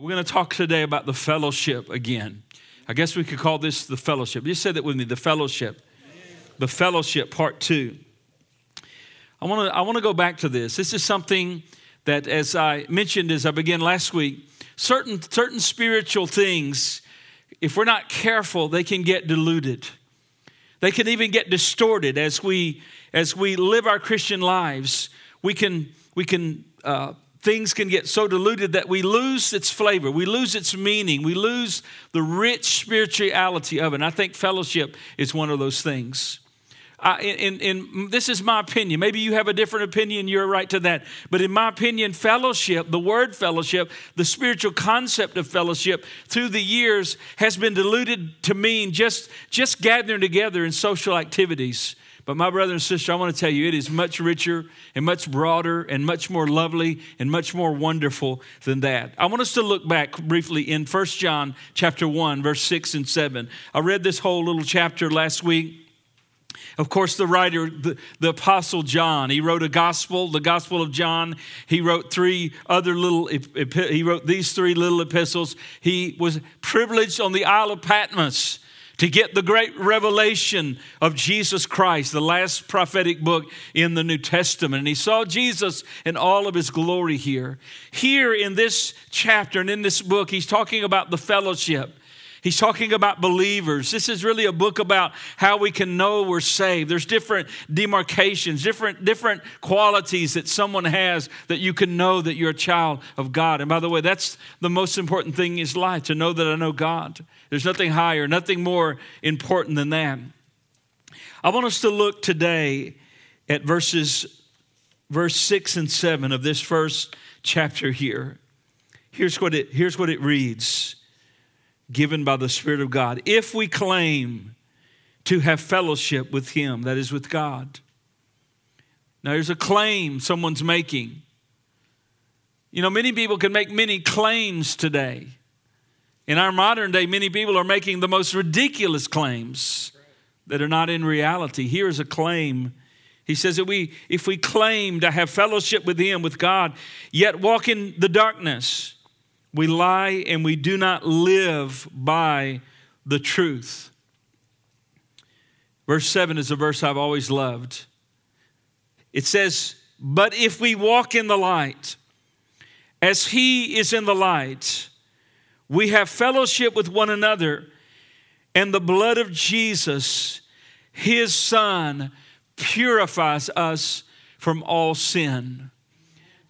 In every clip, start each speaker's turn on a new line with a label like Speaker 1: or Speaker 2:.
Speaker 1: We're going to talk today about the fellowship again. I guess we could call this the fellowship. You said that with me, the fellowship. The fellowship, part two. I want to I want to go back to this. This is something that, as I mentioned as I began last week, certain certain spiritual things, if we're not careful, they can get diluted. They can even get distorted as we as we live our Christian lives. We can we can uh, things can get so diluted that we lose its flavor, we lose its meaning, we lose the rich spirituality of it. And I think fellowship is one of those things. In, in, in, this is my opinion. Maybe you have a different opinion, you're right to that. But in my opinion, fellowship, the word fellowship, the spiritual concept of fellowship through the years has been diluted to mean just, just gathering together in social activities. But my brother and sister, I want to tell you, it is much richer and much broader and much more lovely and much more wonderful than that. I want us to look back briefly in 1 John chapter 1, verse 6 and 7. I read this whole little chapter last week. Of course, the writer, the, the, Apostle John, he wrote a gospel, the Gospel of John. He wrote three other little, he wrote these three little epistles. He was privileged on the Isle of Patmos to get the great revelation of Jesus Christ, the last prophetic book in the New Testament. And he saw Jesus in all of his glory here. Here in this chapter and in this book, he's talking about the fellowship. He's talking about believers. This is really a book about how we can know we're saved. There's different demarcations, different, different qualities that someone has that you can know that you're a child of God. And by the way, that's the most important thing in life to know that I know God. There's nothing higher, nothing more important than that. I want us to look today at verses verse 6 and 7 of this first chapter here. Here's what it, here's what it reads given by the Spirit of God. If we claim to have fellowship with Him, that is with God. Now, there's a claim someone's making. You know, many people can make many claims today. In our modern day, many people are making the most ridiculous claims that are not in reality. Here's a claim. He says that we, if we claim to have fellowship with Him, with God, yet walk in the darkness, we lie and we do not live by the truth. Verse 7 is a verse I've always loved. It says, But if we walk in the light, as He is in the light, we have fellowship with one another, and the blood of Jesus, His Son, purifies us from all sin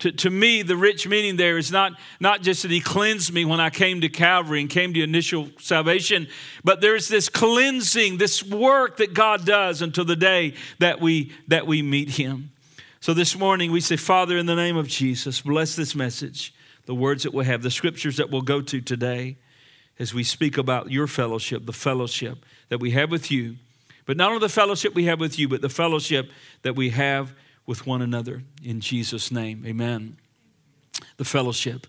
Speaker 1: to, to me, the rich meaning there is not, not just that he cleansed me when I came to Calvary and came to initial salvation, but there's this cleansing, this work that God does until the day that we, that we meet him. So this morning we say, Father, in the name of Jesus, bless this message, the words that we'll have, the scriptures that we'll go to today as we speak about your fellowship, the fellowship that we have with you. But not only the fellowship we have with you, but the fellowship that we have with one another. In Jesus' name, amen. The fellowship.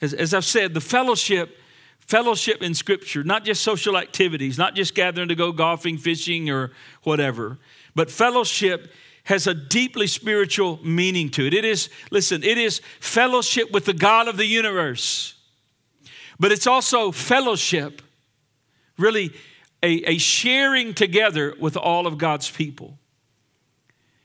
Speaker 1: As, as I've said, the fellowship, fellowship in Scripture, not just social activities, not just gathering to go golfing, fishing, or whatever, but fellowship has a deeply spiritual meaning to it. It is, listen, it is fellowship with the God of the universe, but it's also fellowship, really a, a sharing together with all of God's people.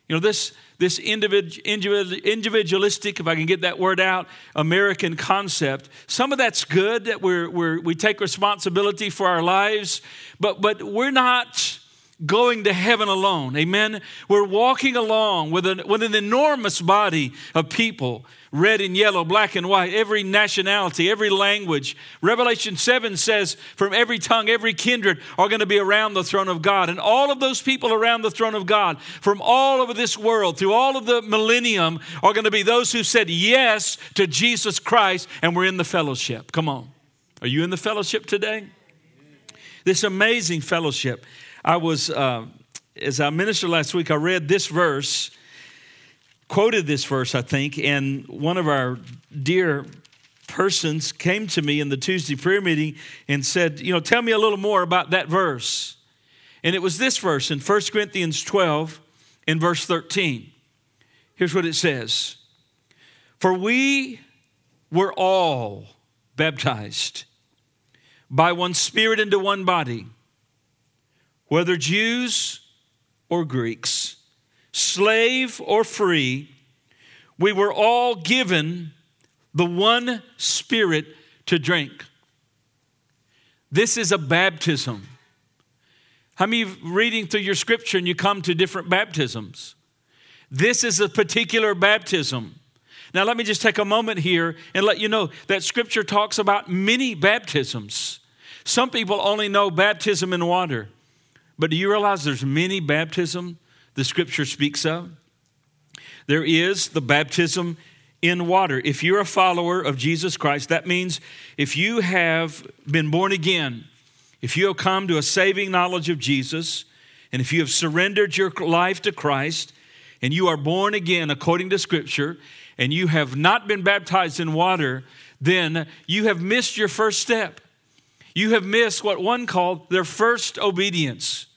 Speaker 1: You know, this, this individualistic, if I can get that word out, American concept. Some of that's good that we're, we're, we take responsibility for our lives, but, but we're not going to heaven alone. Amen. We're walking along with an, with an enormous body of people red and yellow, black and white, every nationality, every language. Revelation 7 says, from every tongue, every kindred are going to be around the throne of God. And all of those people around the throne of God from all over this world, through all of the millennium, are going to be those who said yes to Jesus Christ, and we're in the fellowship. Come on. Are you in the fellowship today? This amazing fellowship. I was, uh, as I ministered last week, I read this verse, quoted this verse, I think, and one of our dear persons came to me in the Tuesday prayer meeting and said, You know, tell me a little more about that verse. And it was this verse in 1 Corinthians 12, in verse 13. Here's what it says For we were all baptized by one Spirit into one body, whether Jews or Greeks, slave or free, we were all given the one Spirit to drink. This is a baptism. How many reading through your scripture and you come to different baptisms? This is a particular baptism. Now, let me just take a moment here and let you know that scripture talks about many baptisms. Some people only know baptism in water, but do you realize there's many baptism the scripture speaks of? There is the baptism in water. If you're a follower of Jesus Christ, that means if you have been born again, if you have come to a saving knowledge of Jesus, and if you have surrendered your life to Christ, and you are born again according to Scripture, and you have not been baptized in water, then you have missed your first step. You have missed what one called their first obedience.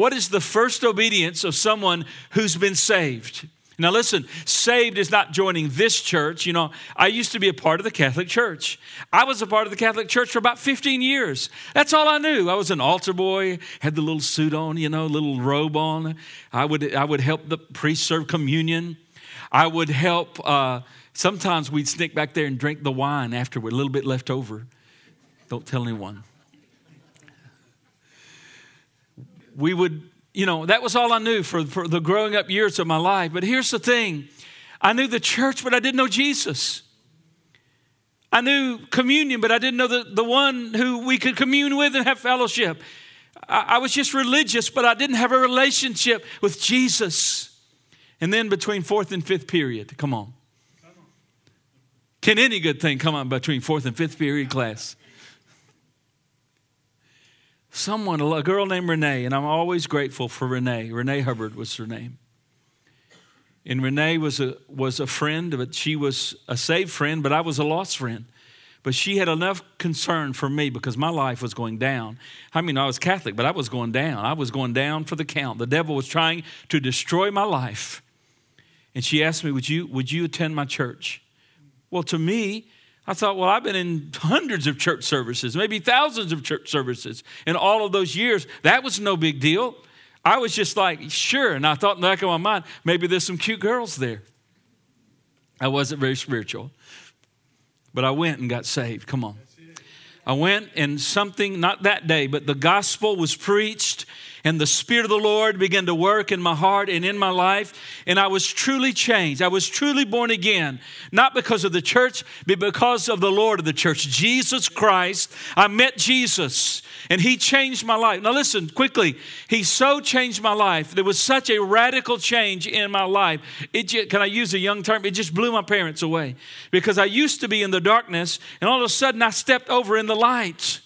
Speaker 1: What is the first obedience of someone who's been saved? Now, listen, saved is not joining this church. You know, I used to be a part of the Catholic Church. I was a part of the Catholic Church for about 15 years. That's all I knew. I was an altar boy, had the little suit on, you know, little robe on. I would, I would help the priest serve communion. I would help, uh, sometimes we'd sneak back there and drink the wine after a little bit left over. Don't tell anyone. We would, you know, that was all I knew for, for the growing up years of my life. But here's the thing I knew the church, but I didn't know Jesus. I knew communion, but I didn't know the, the one who we could commune with and have fellowship. I, I was just religious, but I didn't have a relationship with Jesus. And then between fourth and fifth period, come on. Can any good thing come on between fourth and fifth period class? Someone, a girl named Renee, and I'm always grateful for Renee. Renee Hubbard was her name. And Renee was a, was a friend, but she was a saved friend, but I was a lost friend. But she had enough concern for me because my life was going down. I mean, I was Catholic, but I was going down. I was going down for the count. The devil was trying to destroy my life. And she asked me, Would you, would you attend my church? Well, to me, I thought, well, I've been in hundreds of church services, maybe thousands of church services in all of those years. That was no big deal. I was just like, sure. And I thought in the back of my mind, maybe there's some cute girls there. I wasn't very spiritual, but I went and got saved. Come on. I went and something, not that day, but the gospel was preached and the Spirit of the Lord began to work in my heart and in my life. And I was truly changed. I was truly born again, not because of the church, but because of the Lord of the church, Jesus Christ. I met Jesus and He changed my life. Now, listen quickly. He so changed my life. There was such a radical change in my life. It just, can I use a young term? It just blew my parents away because I used to be in the darkness and all of a sudden I stepped over in the light.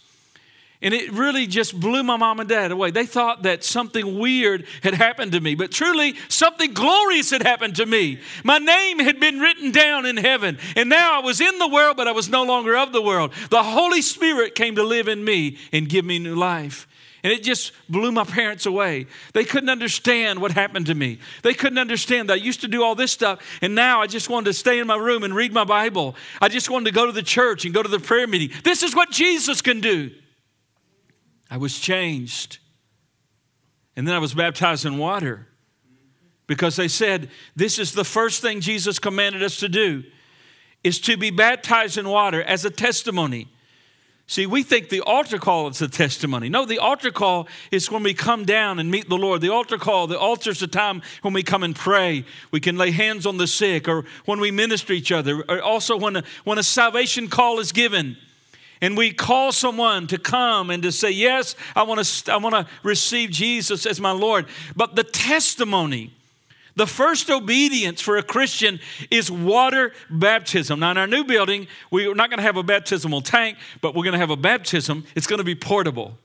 Speaker 1: And it really just blew my mom and dad away. They thought that something weird had happened to me, but truly something glorious had happened to me. My name had been written down in heaven, and now I was in the world, but I was no longer of the world. The Holy Spirit came to live in me and give me new life. And it just blew my parents away. They couldn't understand what happened to me. They couldn't understand that I used to do all this stuff, and now I just wanted to stay in my room and read my Bible. I just wanted to go to the church and go to the prayer meeting. This is what Jesus can do. I was changed. And then I was baptized in water because they said this is the first thing Jesus commanded us to do is to be baptized in water as a testimony. See, we think the altar call is a testimony. No, the altar call is when we come down and meet the Lord. The altar call, the altar is the time when we come and pray. We can lay hands on the sick or when we minister each other, or also when a, when a salvation call is given and we call someone to come and to say, Yes, I want to, I want to receive Jesus as my Lord. But the testimony, the first obedience for a Christian is water baptism. Now, in our new building, we're not going to have a baptismal tank, but we're going to have a baptism. It's going to be portable.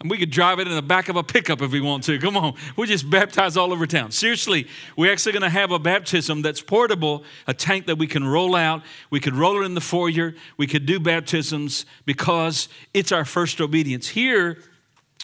Speaker 1: And we could drive it in the back of a pickup if we want to. Come on. We just baptize all over town. Seriously, we're actually going to have a baptism that's portable, a tank that we can roll out. We could roll it in the foyer. We could do baptisms because it's our first obedience. Here,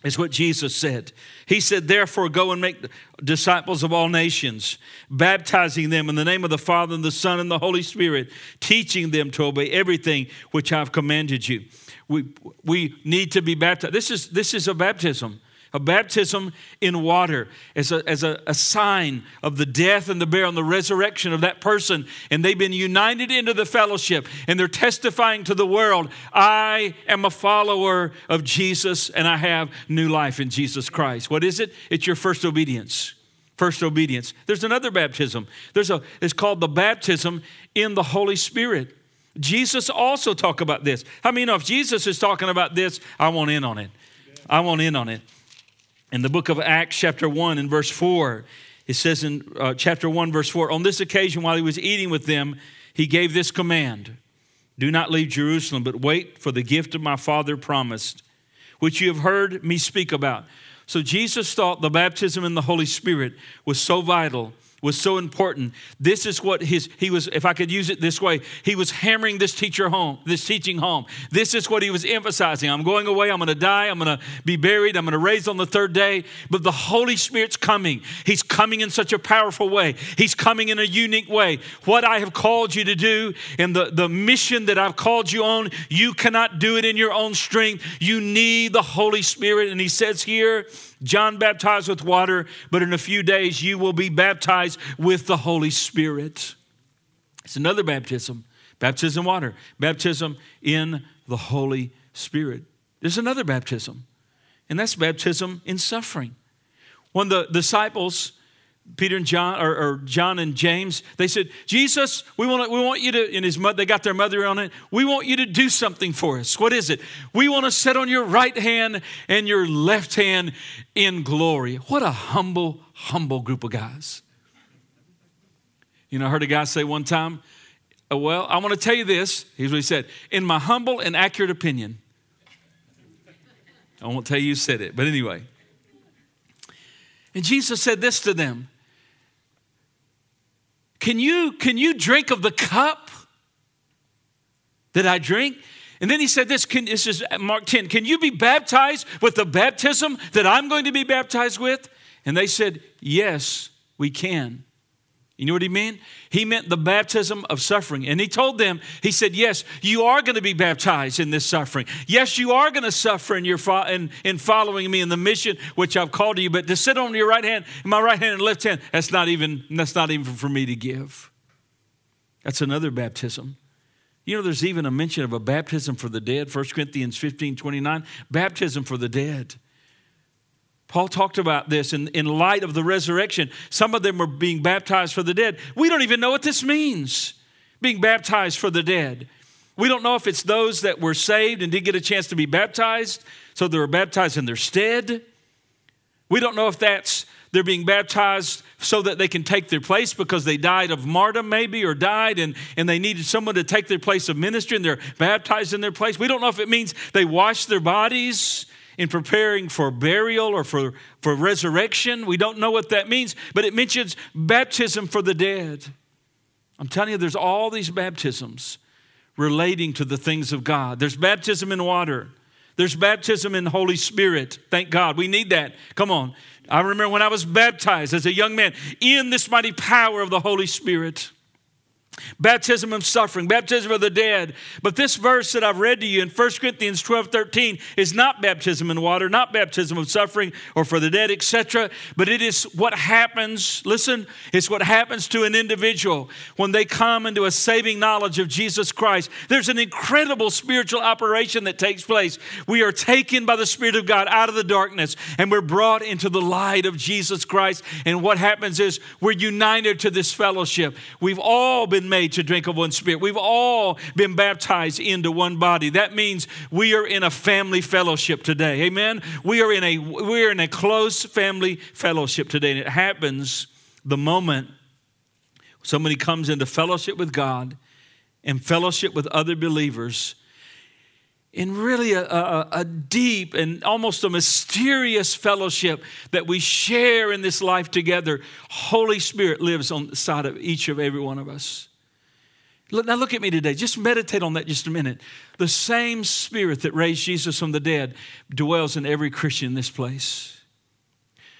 Speaker 1: is what Jesus said. He said, Therefore, go and make disciples of all nations, baptizing them in the name of the Father and the Son and the Holy Spirit, teaching them to obey everything which I've commanded you. We, we need to be baptized. This is, this is a baptism a baptism in water as, a, as a, a, sign of the death and the burial and the resurrection of that person. And they've been united into the fellowship and they're testifying to the world I am a follower of Jesus and I have new life in Jesus Christ. What is it? It's your first obedience. First obedience. There's another baptism. There's a, it's called the baptism in the Holy Spirit. Jesus also talked about this. I mean, if Jesus is talking about this, I want in on it. I want in on it. In the book of Acts, chapter 1, and verse 4, it says in uh, chapter 1, verse 4 On this occasion, while he was eating with them, he gave this command Do not leave Jerusalem, but wait for the gift of my Father promised, which you have heard me speak about. So Jesus thought the baptism in the Holy Spirit was so vital was so important. This is what his he was if I could use it this way, he was hammering this teacher home, this teaching home. This is what he was emphasizing. I'm going away, I'm going to die, I'm going to be buried, I'm going to raise on the third day, but the Holy Spirit's coming. He's coming in such a powerful way. He's coming in a unique way. What I have called you to do and the, the mission that I've called you on, you cannot do it in your own strength. You need the Holy Spirit. And he says here, John baptized with water, but in a few days you will be baptized with the Holy Spirit. It's another baptism baptism water, baptism in the Holy Spirit. There's another baptism, and that's baptism in suffering. When the disciples Peter and John, or, or, John and James, they said, Jesus, we want, we want you to, in his mother, they got their mother on it, we want you to do something for us. What is it? We want to sit on your right hand and your left hand in glory. What a humble, humble group of guys. You know, I heard a guy say one time, oh, Well, I want to tell you this. Here's what he said In my humble and accurate opinion, I won't tell you who said it, but anyway. And Jesus said this to them can you, can you drink of the cup that I drink? And then he said this, can, this is Mark 10, can you be baptized with the baptism that I'm going to be baptized with? And they said, yes, we can. You know what he meant? He meant the baptism of suffering. And he told them, he said, Yes, you are going to be baptized in this suffering. Yes, you are going to suffer in, your fo- in, in following me in the mission which I've called to you. But to sit on your right hand, my right hand and left hand, that's not even, that's not even for me to give. That's another baptism. You know, there's even a mention of a baptism for the dead, 1 Corinthians 15 29, baptism for the dead. Paul talked about this in, in light of the resurrection. Some of them were being baptized for the dead. We don't even know what this means, being baptized for the dead. We don't know if it's those that were saved and didn't get a chance to be baptized, so they were baptized in their stead. We don't know if that's they're being baptized so that they can take their place because they died of martyrdom, maybe, or died and, and they needed someone to take their place of ministry and they're baptized in their place. We don't know if it means they wash their bodies in preparing for burial or for, for resurrection. We don't know what that means, but it mentions baptism for the dead. I'm telling you, there's all these baptisms relating to the things of God. There's baptism in water. There's baptism in Holy Spirit. Thank God. We need that. Come on. I remember when I was baptized as a young man in this mighty power of the Holy Spirit. Baptism of suffering, baptism of the dead. But this verse that I've read to you in 1 Corinthians 12 13 is not baptism in water, not baptism of suffering or for the dead, etc. But it is what happens, listen, it's what happens to an individual when they come into a saving knowledge of Jesus Christ. There's an incredible spiritual operation that takes place. We are taken by the Spirit of God out of the darkness and we're brought into the light of Jesus Christ. And what happens is we're united to this fellowship. We've all been made to drink of one spirit. We've all been baptized into one body. That means we are in a family fellowship today. Amen. We are in a we are in a close family fellowship today. And it happens the moment somebody comes into fellowship with God and fellowship with other believers in really a, a, a, deep and almost a mysterious fellowship that we share in this life together. Holy Spirit lives on the side of each of every one of us. Now, look at me today. Just meditate on that just a minute. The same spirit that raised Jesus from the dead dwells in every Christian in this place.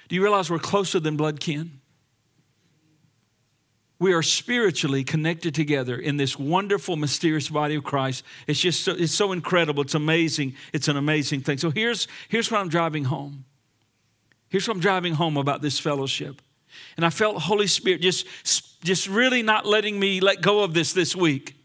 Speaker 1: Do you realize we're closer than blood kin? We are spiritually connected together in this wonderful, mysterious body of Christ. It's just so, it's so incredible. It's amazing. It's an amazing thing. So here's, here's what I'm driving home. Here's what I'm driving home about this fellowship. And I felt Holy Spirit just, just really not letting me let go of this this week.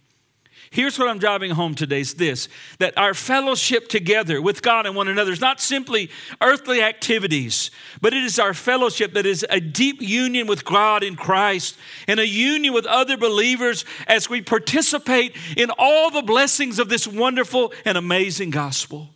Speaker 1: Here's what I'm driving home today is this that our fellowship together with God and one another is not simply earthly activities, but it is our fellowship that is a deep union with God in Christ and a union with other believers as we participate in all the blessings of this wonderful and amazing gospel.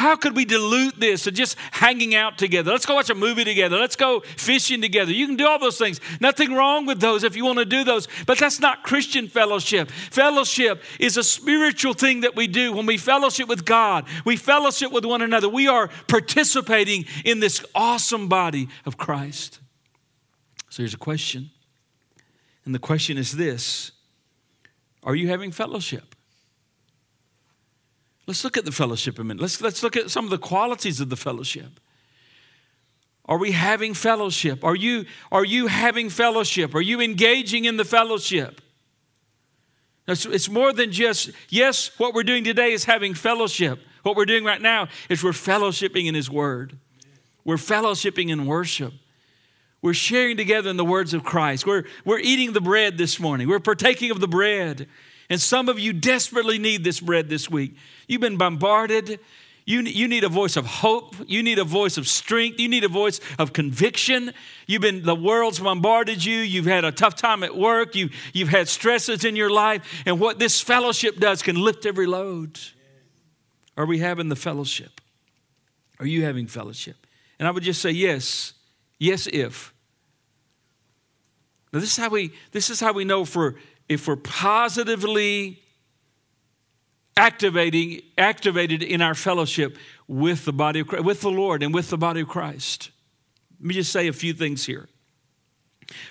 Speaker 1: How could we dilute this to just hanging out together? Let's go watch a movie together. Let's go fishing together. You can do all those things. Nothing wrong with those if you want to do those, but that's not Christian fellowship. Fellowship is a spiritual thing that we do when we fellowship with God, we fellowship with one another. We are participating in this awesome body of Christ. So here's a question. And the question is this Are you having fellowship? Let's look at the fellowship a minute. Let's, let's look at some of the qualities of the fellowship. Are we having fellowship? Are you, are you having fellowship? Are you engaging in the fellowship? It's, it's more than just, yes, what we're doing today is having fellowship. What we're doing right now is we're fellowshipping in His Word. We're fellowshipping in worship. We're sharing together in the words of Christ. We're, we're eating the bread this morning. We're partaking of the bread. And some of you desperately need this bread this week. You've been bombarded. You, you need a voice of hope. You need a voice of strength. You need a voice of conviction. You've been, the world's bombarded you. You've had a tough time at work. You, you've had stresses in your life. And what this fellowship does can lift every load. Are we having the fellowship? Are you having fellowship? And I would just say yes. Yes, if. Now, this is how we, this is how we know for if we're positively activating, activated in our fellowship with the body of Christ, with the Lord and with the body of Christ. Let me just say a few things here.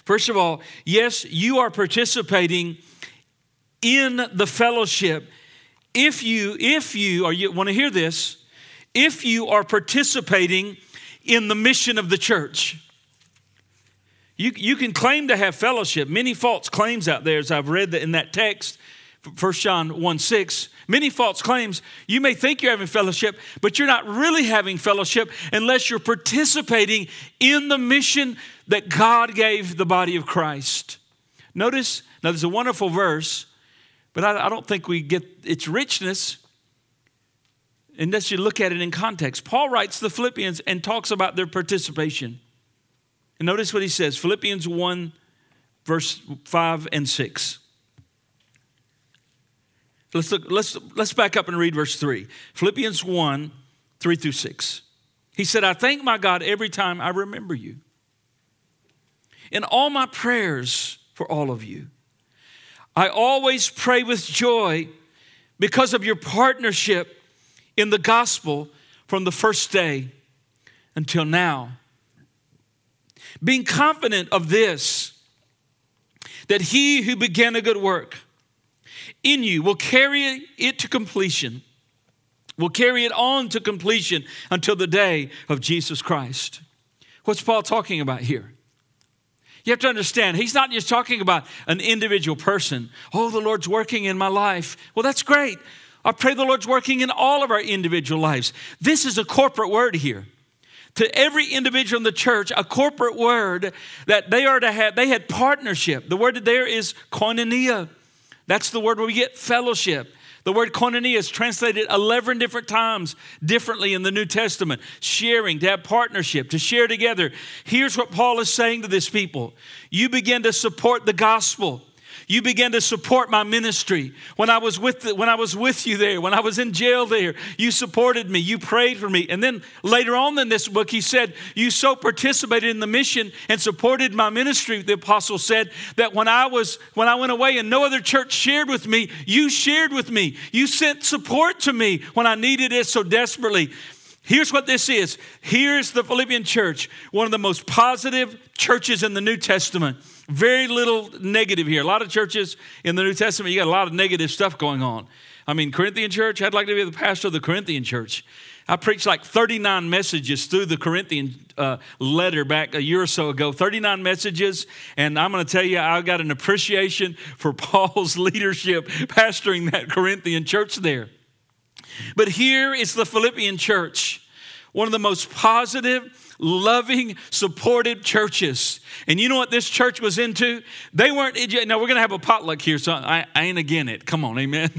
Speaker 1: First of all, yes, you are participating in the fellowship if you if you or you want to hear this if you are participating in the mission of the church you, you can claim to have fellowship. Many false claims out there, as I've read in that text, 1 John 1 6. Many false claims. You may think you're having fellowship, but you're not really having fellowship unless you're participating in the mission that God gave the body of Christ. Notice, now there's a wonderful verse, but I, I don't think we get its richness unless you look at it in context. Paul writes the Philippians and talks about their participation. And notice what he says Philippians 1, verse 5 and 6. Let's, look, let's, let's back up and read verse 3. Philippians 1, 3 through 6. He said, I thank my God every time I remember you. In all my prayers for all of you, I always pray with joy because of your partnership in the gospel from the first day until now being confident of this, that he who began a good work in you will carry it to completion, will carry it on to completion until the day of Jesus Christ. What's Paul talking about here? You have to understand, he's not just talking about an individual person. Oh, the Lord's working in my life. Well, that's great. I pray the Lord's working in all of our individual lives. This is a corporate word here to every individual in the church a corporate word that they are to have. They had partnership. The word there is koinonia. That's the word where we get fellowship. The word koinonia is translated 11 different times differently in the New Testament. Sharing, to have partnership, to share together. Here's what Paul is saying to this people You begin to support the gospel. You began to support my ministry. When I was with the, when I was with you there, when I was in jail there, you supported me. You prayed for me. And then later on in this book, he said, You so participated in the mission and supported my ministry, the apostle said, that when I was when I went away and no other church shared with me, you shared with me. You sent support to me when I needed it so desperately. Here's what this is. Here's the Philippian church, one of the most positive churches in the New Testament Very little negative here. A lot of churches in the New Testament, you got a lot of negative stuff going on. I mean, Corinthian church, I'd like to be the pastor of the Corinthian church. I preached like 39 messages through the Corinthian uh, letter back a year or so ago. 39 messages, and I'm going to tell you, I got an appreciation for Paul's leadership pastoring that Corinthian church there. But here is the Philippian church, one of the most positive, loving, supportive churches. And you know what this church was into? They weren't, now we're going to have a potluck here, so I, I ain't again it. Come on, amen.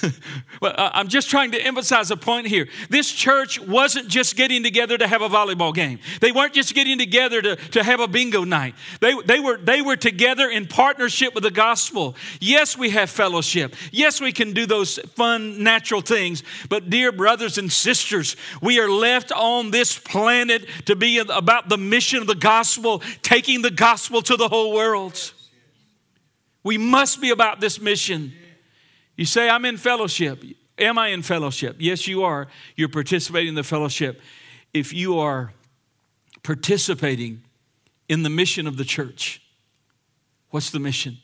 Speaker 1: but uh, I'm just trying to emphasize a point here. This church wasn't just getting together to have a volleyball game, they weren't just getting together to, to have a bingo night. They, they, were, they were together in partnership with the gospel. Yes, we have fellowship. Yes, we can do those fun, natural things. But, dear brothers and sisters, we are left on this planet to be about the mission of the gospel, taking the gospel to the whole world. We must be about this mission. You say, I'm in fellowship. Am I in fellowship? Yes, you are. You're participating in the fellowship. If you are participating in the mission of the church, what's the mission?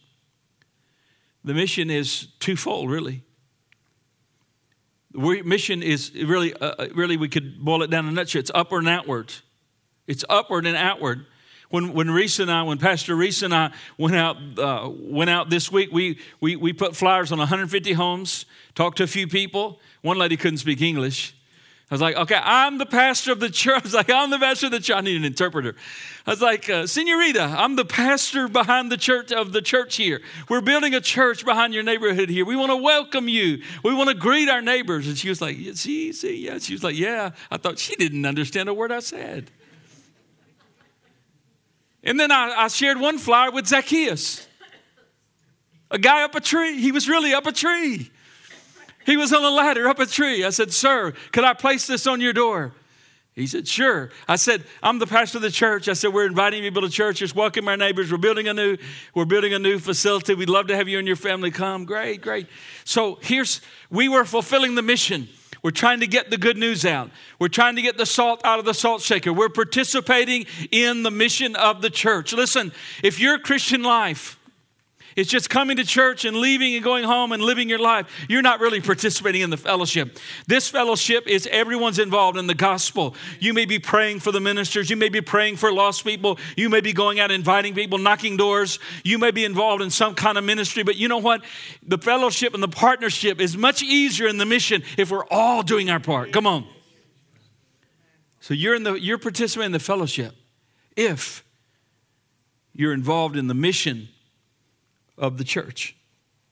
Speaker 1: The mission is twofold, really. The mission is really, uh, really, we could boil it down in a nutshell. It's upward and outward. It's upward and outward. When, when Reese and I, when Pastor Reese and I went out, uh, went out this week, we, we, we put flyers on 150 homes, talked to a few people. One lady couldn't speak English. I was like, okay, I'm the pastor of the church. I was like, I'm the pastor of the church. I need an interpreter. I was like, uh, Senorita, I'm the pastor behind the church of the church here. We're building a church behind your neighborhood here. We want to welcome you. We want to greet our neighbors. And she was like, see, see, yeah. She was like, yeah. I thought she didn't understand a word I said. And then I, I shared one flyer with Zacchaeus, a guy up a tree. He was really up a tree. He was on a ladder up a tree. I said, Sir, could I place this on your door? He said, Sure. I said, I'm the pastor of the church. I said, We're inviting people to church. Just welcome our neighbors. We're building a new, we're building a new facility. We'd love to have you and your family come. Great, great. So here's we were fulfilling the mission. We're trying to get the good news out. We're trying to get the salt out of the salt shaker. We're participating in the mission of the church. Listen, if your Christian life is just coming to church and leaving and going home and living your life, you're not really participating in the fellowship. This fellowship is everyone's involved in the gospel. You may be praying for the ministers, you may be praying for lost people, you may be going out inviting people, knocking doors, you may be involved in some kind of ministry, but you know what? The fellowship and the partnership is much easier in the mission if we're all doing our part. Come on. So you're in the you're participating in the fellowship if you're involved in the mission of the church,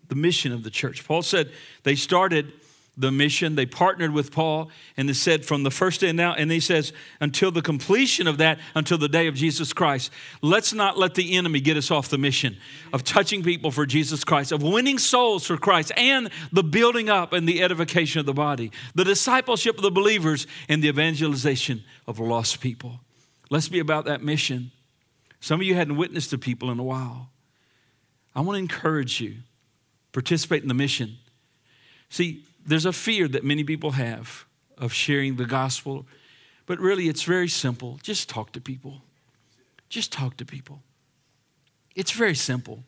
Speaker 1: the mission of the church. Paul said they started the mission. They partnered with Paul, and they said from the first day now, and he says, until the completion of that, until the day of Jesus Christ. Let's not let the enemy get us off the mission of touching people for Jesus Christ, of winning souls for Christ, and the building up and the edification of the body, the discipleship of the believers, and the evangelization of lost people. Let's be about that mission. Some of you hadn't witnessed to people in a while. I want to encourage you, participate in the mission. See, there's a fear that many people have of sharing the gospel, but really it's very simple. Just talk to people. Just talk to people. It's very simple.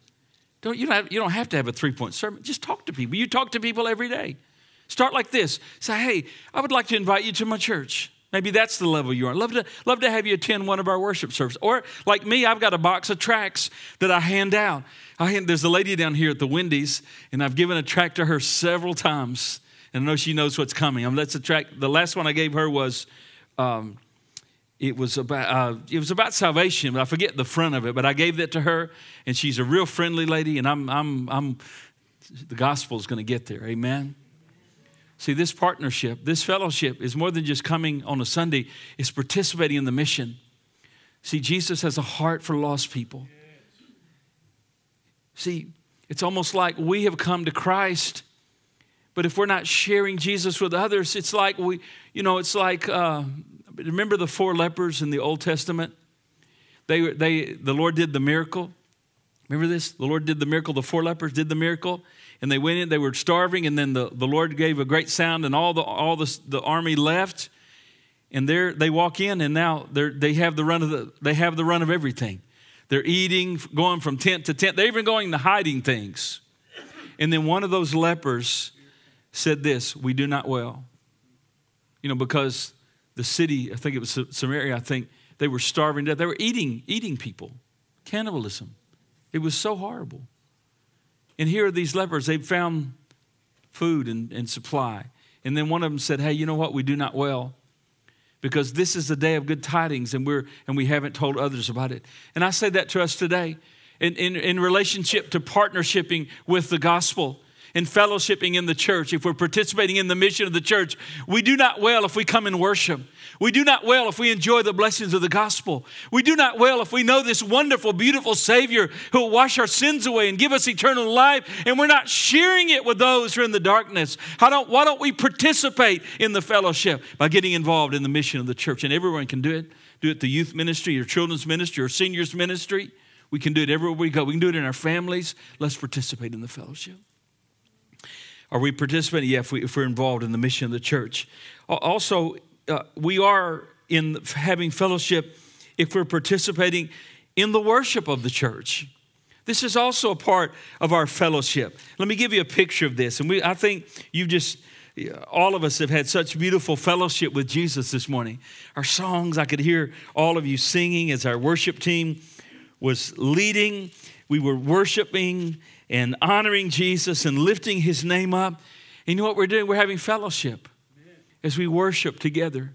Speaker 1: Don't, you, don't have, you don't have to have a three point sermon. Just talk to people. You talk to people every day. Start like this say, hey, I would like to invite you to my church. Maybe that's the level you are. Love to, love to have you attend one of our worship services. Or, like me, I've got a box of tracts that I hand out. I, there's a lady down here at the Wendy's, and I've given a tract to her several times, and I know she knows what's coming. I mean, that's a tract. The last one I gave her was, um, it was about uh, it was about salvation, but I forget the front of it. But I gave that to her, and she's a real friendly lady, and I'm I'm I'm the gospel is going to get there. Amen. See, this partnership, this fellowship is more than just coming on a Sunday, it's participating in the mission. See, Jesus has a heart for lost people. See, it's almost like we have come to Christ, but if we're not sharing Jesus with others, it's like we, you know, it's like, uh, remember the four lepers in the Old Testament? They, they, the Lord did the miracle. Remember this? The Lord did the miracle. The four lepers did the miracle, and they went in. They were starving, and then the, the Lord gave a great sound, and all the all the, the army left. And there they walk in, and now they have the run of the they have the run of everything. They're eating, going from tent to tent. They're even going to hiding things. And then one of those lepers said this We do not well. You know, because the city, I think it was Samaria, I think, they were starving to death. They were eating, eating people, cannibalism. It was so horrible. And here are these lepers, they found food and, and supply. And then one of them said, Hey, you know what? We do not well because this is the day of good tidings and, we're, and we haven't told others about it. And I say that to us today in, in, in relationship to partnershiping with the gospel and fellowshipping in the church, if we're participating in the mission of the church, we do not well if we come and worship. We do not well if we enjoy the blessings of the gospel. We do not well if we know this wonderful, beautiful Savior who will wash our sins away and give us eternal life, and we're not sharing it with those who are in the darkness. How don't, why don't we participate in the fellowship by getting involved in the mission of the church? And everyone can do it. Do it the youth ministry, or children's ministry, or seniors ministry. We can do it everywhere we go. We can do it in our families. Let's participate in the fellowship. Are we participating? Yeah, if, we, if we're involved in the mission of the church. Also, uh, we are in having fellowship if we're participating in the worship of the church. This is also a part of our fellowship. Let me give you a picture of this. And we, I think you just, all of us have had such beautiful fellowship with Jesus this morning. Our songs, I could hear all of you singing as our worship team was leading. We were worshiping and honoring Jesus and lifting his name up. And you know what we're doing? We're having fellowship as we worship together.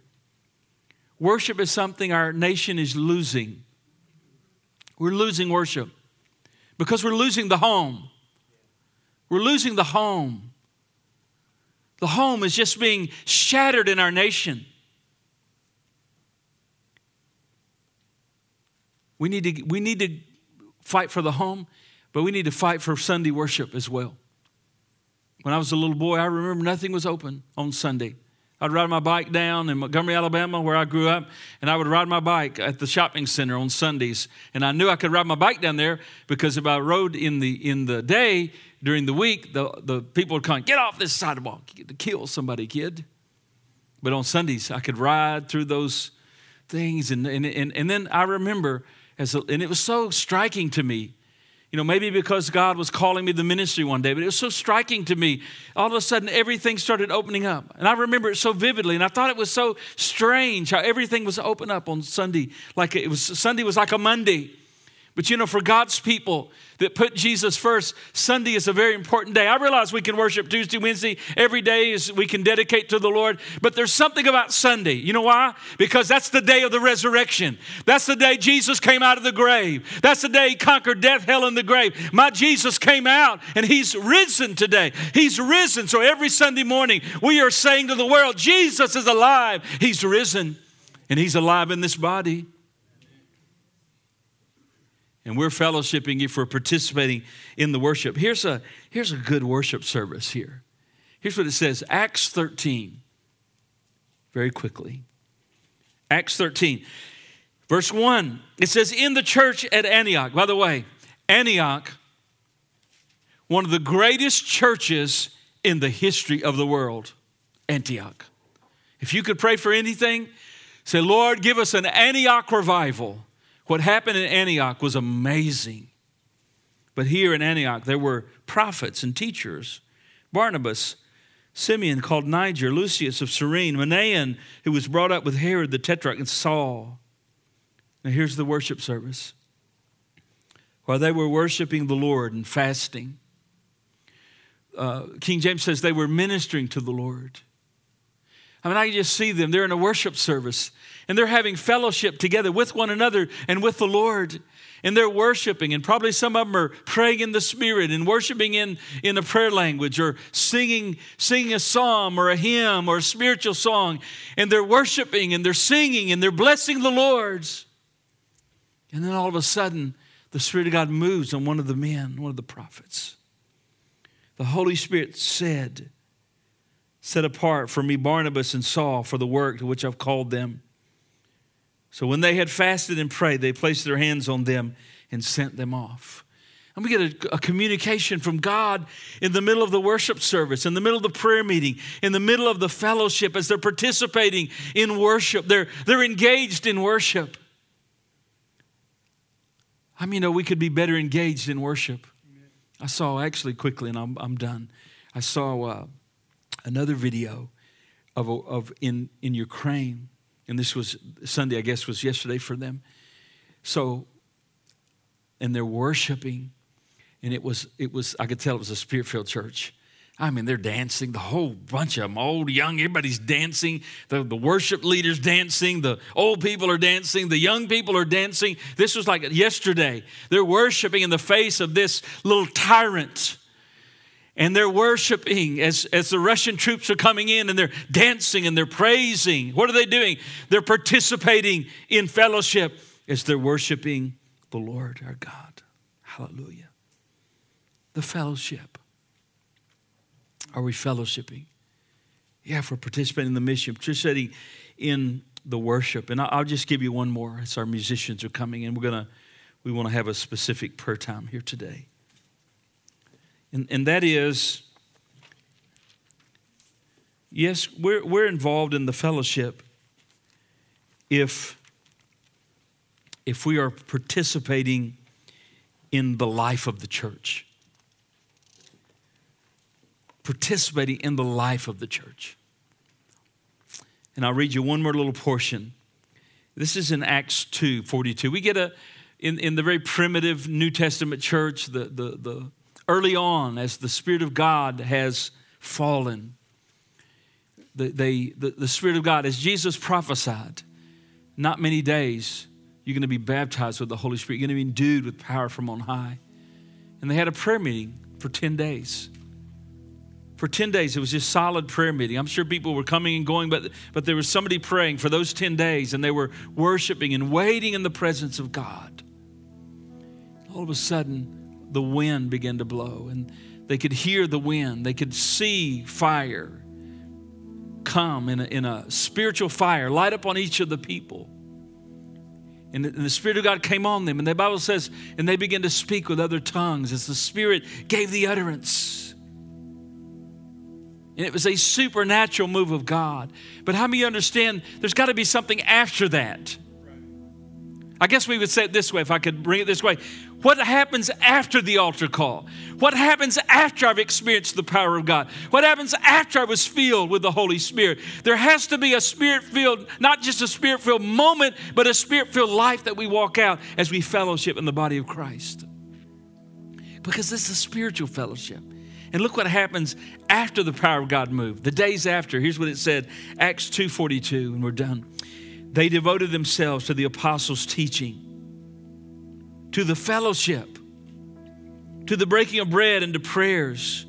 Speaker 1: Worship is something our nation is losing. We're losing worship because we're losing the home. We're losing the home. The home is just being shattered in our nation. We need to, we need to fight for the home, but we need to fight for Sunday worship as well. When I was a little boy, I remember nothing was open on Sunday. I'd ride my bike down in Montgomery, Alabama, where I grew up, and I would ride my bike at the shopping center on Sundays. And I knew I could ride my bike down there because if I rode in the in the day during the week, the, the people would come, get off this sidewalk, to kill somebody, kid. But on Sundays, I could ride through those things. And, and, and, and then I remember, as a, and it was so striking to me you know, maybe because God was calling me the ministry one day, but it was so striking to me. All of a sudden, everything started opening up. And I remember it so vividly. And I thought it was so strange how everything was open up on Sunday. Like it was, Sunday was like a Monday. But you know, for God's people that put Jesus first, Sunday is a very important day. I realize we can worship Tuesday, Wednesday, every day is we can dedicate to the Lord, but there's something about Sunday. You know why? Because that's the day of the resurrection. That's the day Jesus came out of the grave. That's the day he conquered death, hell, and the grave. My Jesus came out and he's risen today. He's risen. So every Sunday morning, we are saying to the world, Jesus is alive. He's risen and he's alive in this body and we're fellowshipping if we're participating in the worship. Here's a, here's a good worship service here. Here's what it says Acts 13, very quickly. Acts 13, verse 1. It says, In the church at Antioch, by the way, Antioch, one of the greatest churches in the history of the world, Antioch. If you could pray for anything, say, Lord, give us an Antioch revival. What happened in Antioch was amazing. But here in Antioch, there were prophets and teachers Barnabas, Simeon called Niger, Lucius of Cyrene, Manaen, who was brought up with Herod the Tetrarch, and Saul. Now here's the worship service. While they were worshiping the Lord and fasting, uh, King James says they were ministering to the Lord. I mean, I can just see them. They're in a worship service and they're having fellowship together with one another and with the Lord. And they're worshiping, and probably some of them are praying in the Spirit and worshiping in, in a prayer language or singing, singing a psalm or a hymn or a spiritual song. And they're worshiping and they're singing and they're blessing the Lord's. And then all of a sudden, the Spirit of God moves on one of the men, one of the prophets. The Holy Spirit said, Set apart for me Barnabas and Saul for the work to which I've called them. So when they had fasted and prayed, they placed their hands on them and sent them off. And we get a, a, communication from God in the middle of the worship service, in the middle of the prayer meeting, in the middle of the fellowship as they're participating in worship. They're, they're engaged in worship. I mean, you know, we could be better engaged in worship. I saw actually quickly, and I'm, I'm done. I saw uh, another video of, of in, in Ukraine, and this was Sunday, I guess, was yesterday for them. So, and they're worshiping, and it was, it was I could tell it was a spirit filled church. I mean, they're dancing, the whole bunch of them, old, young, everybody's dancing. The, the worship leaders dancing, the old people are dancing, the young people are dancing. This was like yesterday. They're worshiping in the face of this little tyrant. And they're worshiping as, as the Russian troops are coming in and they're dancing and they're praising. What are they doing? They're participating in fellowship as they're worshiping the Lord our God. Hallelujah. The fellowship. Are we fellowshipping? Yeah, if we're participating in the mission, participating in the worship. And I'll just give you one more as our musicians are coming in. We're gonna we want to have a specific prayer time here today. And, and that is, yes, we're, we're involved in the fellowship if, if we are participating in the life of the church participating in the life of the church. And I'll read you one more little portion. This is in Acts 2 42. We get a, in, in the very primitive New Testament church, the, the, the early on, as the Spirit of God has fallen, the, they, the, the Spirit of God, as Jesus prophesied, not many days, you're going to be baptized with the Holy Spirit. You're going to be endued with power from on high. And they had a prayer meeting for 10 days for 10 days it was just solid prayer meeting i'm sure people were coming and going but, but there was somebody praying for those 10 days and they were worshiping and waiting in the presence of god all of a sudden the wind began to blow and they could hear the wind they could see fire come in a, in a spiritual fire light up on each of the people and the, and the Spirit of God came on them. And the Bible says, and they began to speak with other tongues as the Spirit gave the utterance. And it was a supernatural move of God. But how many understand there's got to be something after that? I guess we would say it this way if I could bring it this way. What happens after the altar call? What happens after I've experienced the power of God? What happens after I was filled with the Holy Spirit? There has to be a spirit filled, not just a spirit filled moment, but a spirit filled life that we walk out as we fellowship in the body of Christ. Because this is a spiritual fellowship. And look what happens after the power of God moved. The days after, here's what it said, Acts 2:42, and we're done. They devoted themselves to the apostles' teaching, to the fellowship, to the breaking of bread and to prayers.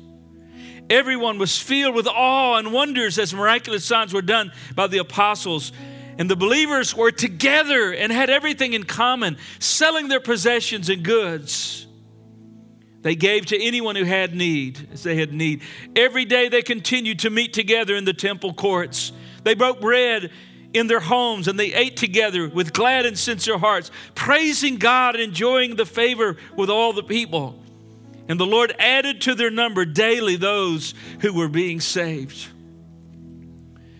Speaker 1: Everyone was filled with awe and wonders as miraculous signs were done by the apostles. And the believers were together and had everything in common, selling their possessions and goods they gave to anyone who had need, as they had need. Every day they continued to meet together in the temple courts. They broke bread in their homes and they ate together with glad and sincere hearts, praising God and enjoying the favor with all the people. And the Lord added to their number daily those who were being saved.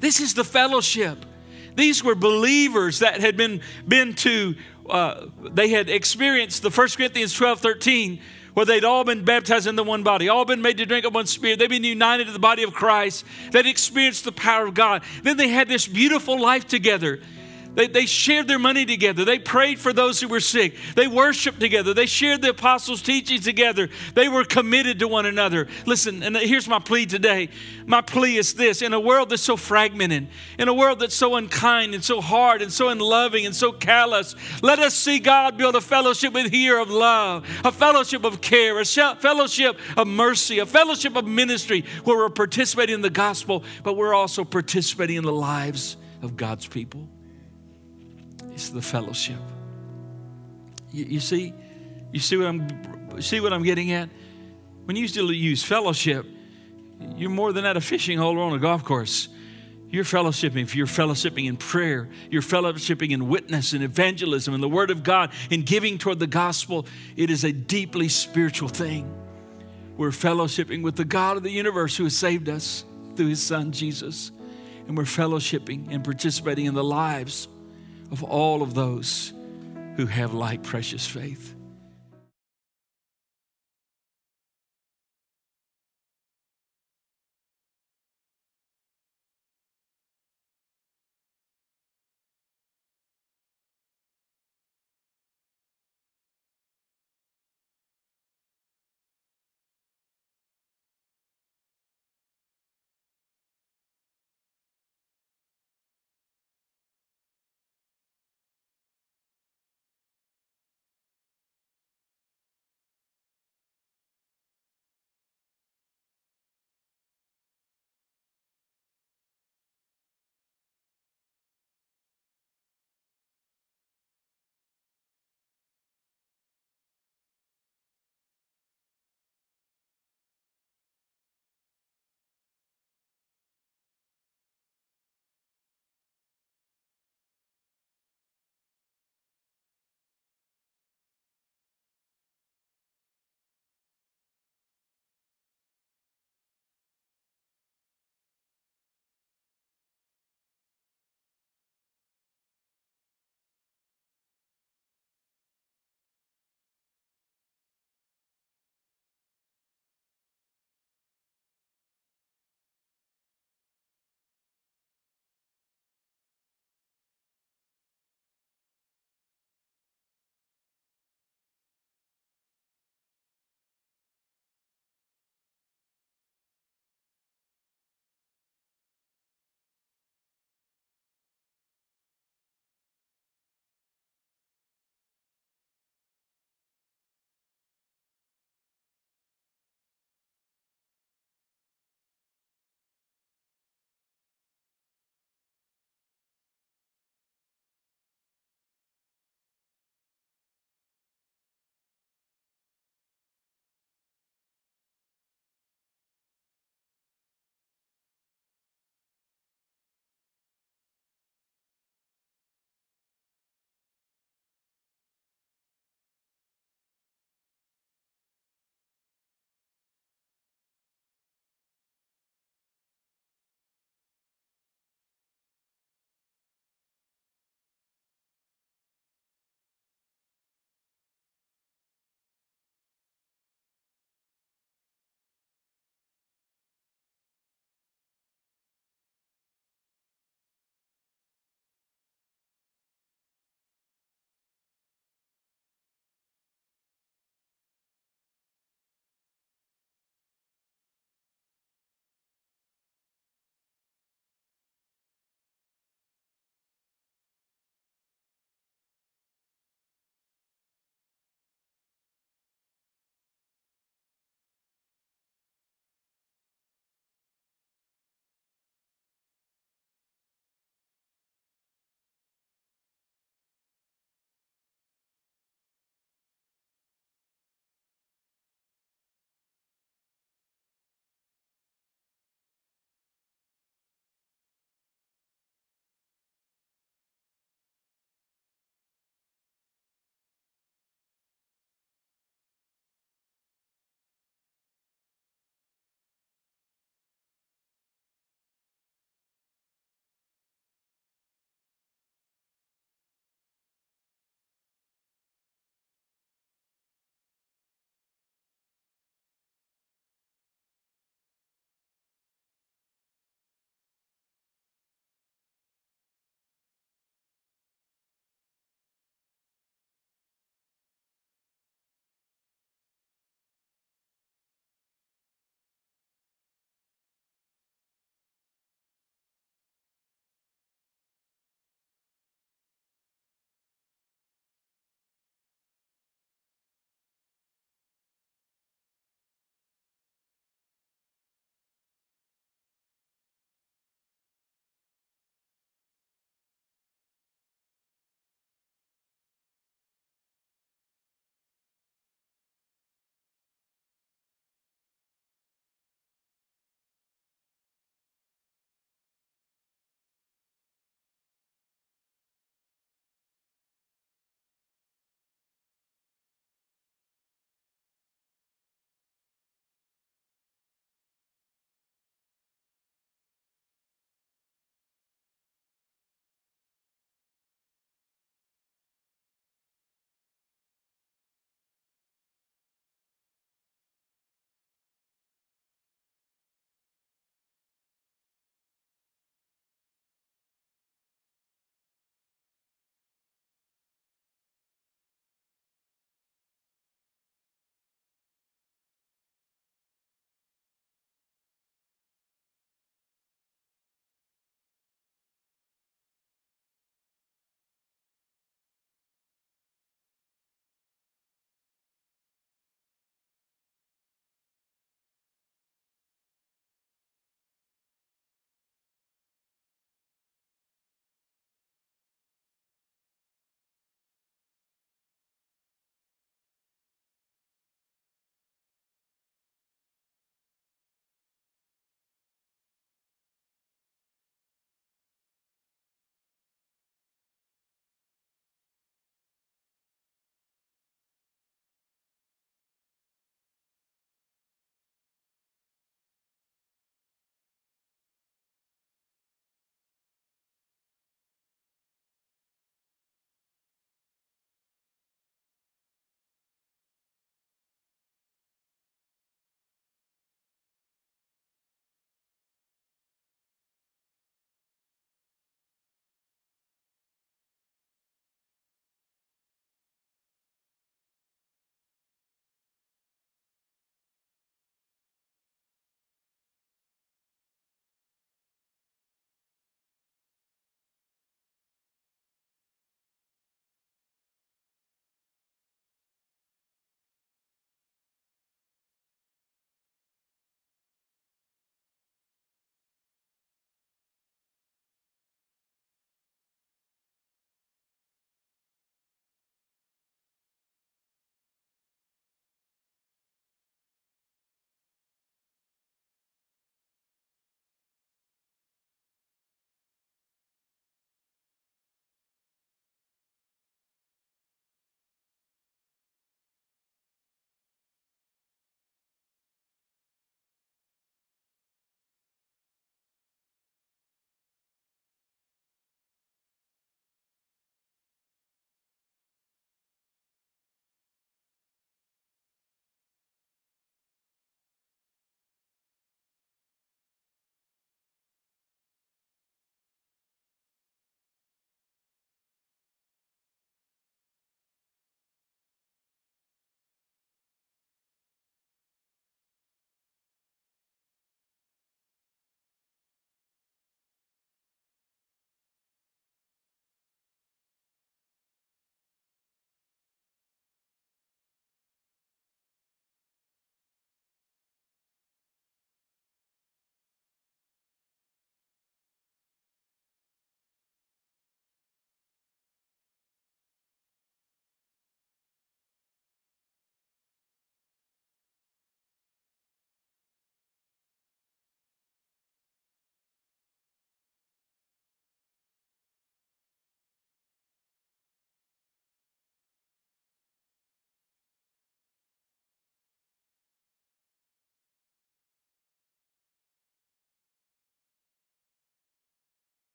Speaker 1: This is the fellowship. These were believers that had been, been to, uh, they had experienced the 1 Corinthians 12 13 where they'd all been baptized in the one body, all been made to drink of one spirit. They'd been united to the body of Christ. They'd experienced the power of God. Then they had this beautiful life together. They, they shared their money together. They prayed for those who were sick. They worshiped together. They shared the apostles' teachings together. They were committed to one another. Listen, and here's my plea today. My plea is this in a world that's so fragmented, in a world that's so unkind and so hard and so unloving and so callous, let us see God build a fellowship with here of love, a fellowship of care, a fellowship of mercy, a fellowship of ministry where we're participating in the gospel, but we're also participating in the lives of God's people. It's the fellowship. You, you see, you see what I'm see what I'm getting at? When you still use fellowship, you're more than at a fishing hole or on a golf course. You're fellowshipping. You're fellowshipping in prayer. You're fellowshipping in witness and evangelism and the Word of God and giving toward the gospel. It is a deeply spiritual thing. We're fellowshipping with the God of the universe who has saved us through His Son Jesus, and we're fellowshipping and participating in the lives of all of those who have like precious faith.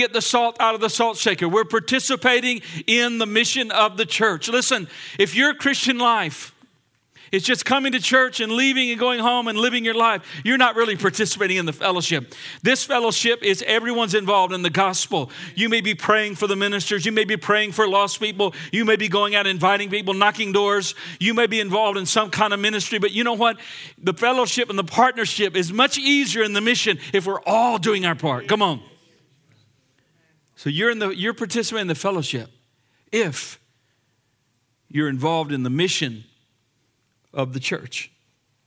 Speaker 1: Get the salt out of the salt shaker. We're participating in the mission of the church. Listen, if your Christian life is just coming to church and leaving and going home and living your life, you're not really participating in the fellowship. This fellowship is everyone's involved in the gospel. You may be praying for the ministers, you may be praying for lost people, you may be going out inviting people, knocking doors, you may be involved in some kind of ministry, but you know what? The fellowship and the partnership is much easier in the mission if we're all doing our part. Come on. So you're in the you're participating in the fellowship if you're involved in the mission of the church.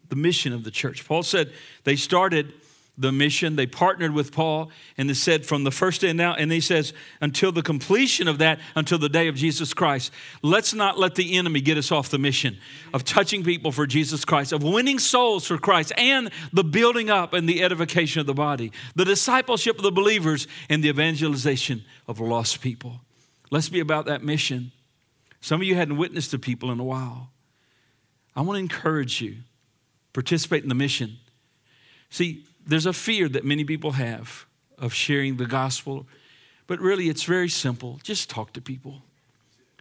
Speaker 1: The mission of the church. Paul said they started the mission. They partnered with Paul, and they said from the first day now, and he says, until the completion of that, until the day of Jesus Christ. Let's not let the enemy get us off the mission of touching people for Jesus Christ, of winning souls for Christ, and the building up and the edification of the body, the discipleship of the believers, and the evangelization of lost people. Let's be about that mission. Some of you hadn't witnessed to people in a while. I want to encourage you, participate in the mission. See, there's a fear that many people have of sharing the gospel, but really it's very simple. Just talk to people.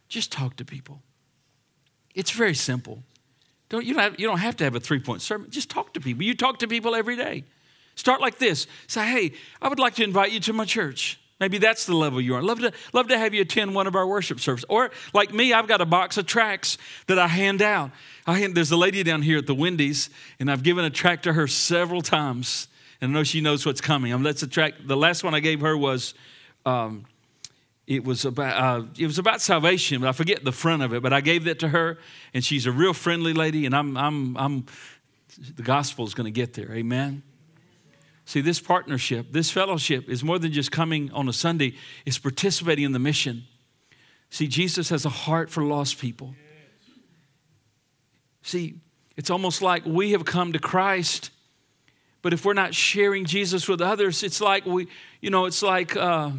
Speaker 1: Just talk to people. It's very simple. Don't, you, don't have, you don't have to have a three point sermon. Just talk to people. You talk to people every day. Start like this say, hey, I would like to invite you to my church. Maybe that's the level you're on. Love to, love to have you attend one of our worship services. Or like me, I've got a box of tracts that I hand out. I hand, there's a lady down here at the Wendy's, and I've given a tract to her several times and I know she knows what's coming. Mean, that's track. The last one I gave her was, um, it was about uh, it was about salvation, but I forget the front of it. But I gave that to her, and she's a real friendly lady, and I'm I'm I'm the gospel is going to get there. Amen. See, this partnership, this fellowship is more than just coming on a Sunday, it's participating in the mission. See, Jesus has a heart for lost people. See, it's almost like we have come to Christ but if we're not sharing Jesus with others, it's like we, you know, it's like, uh,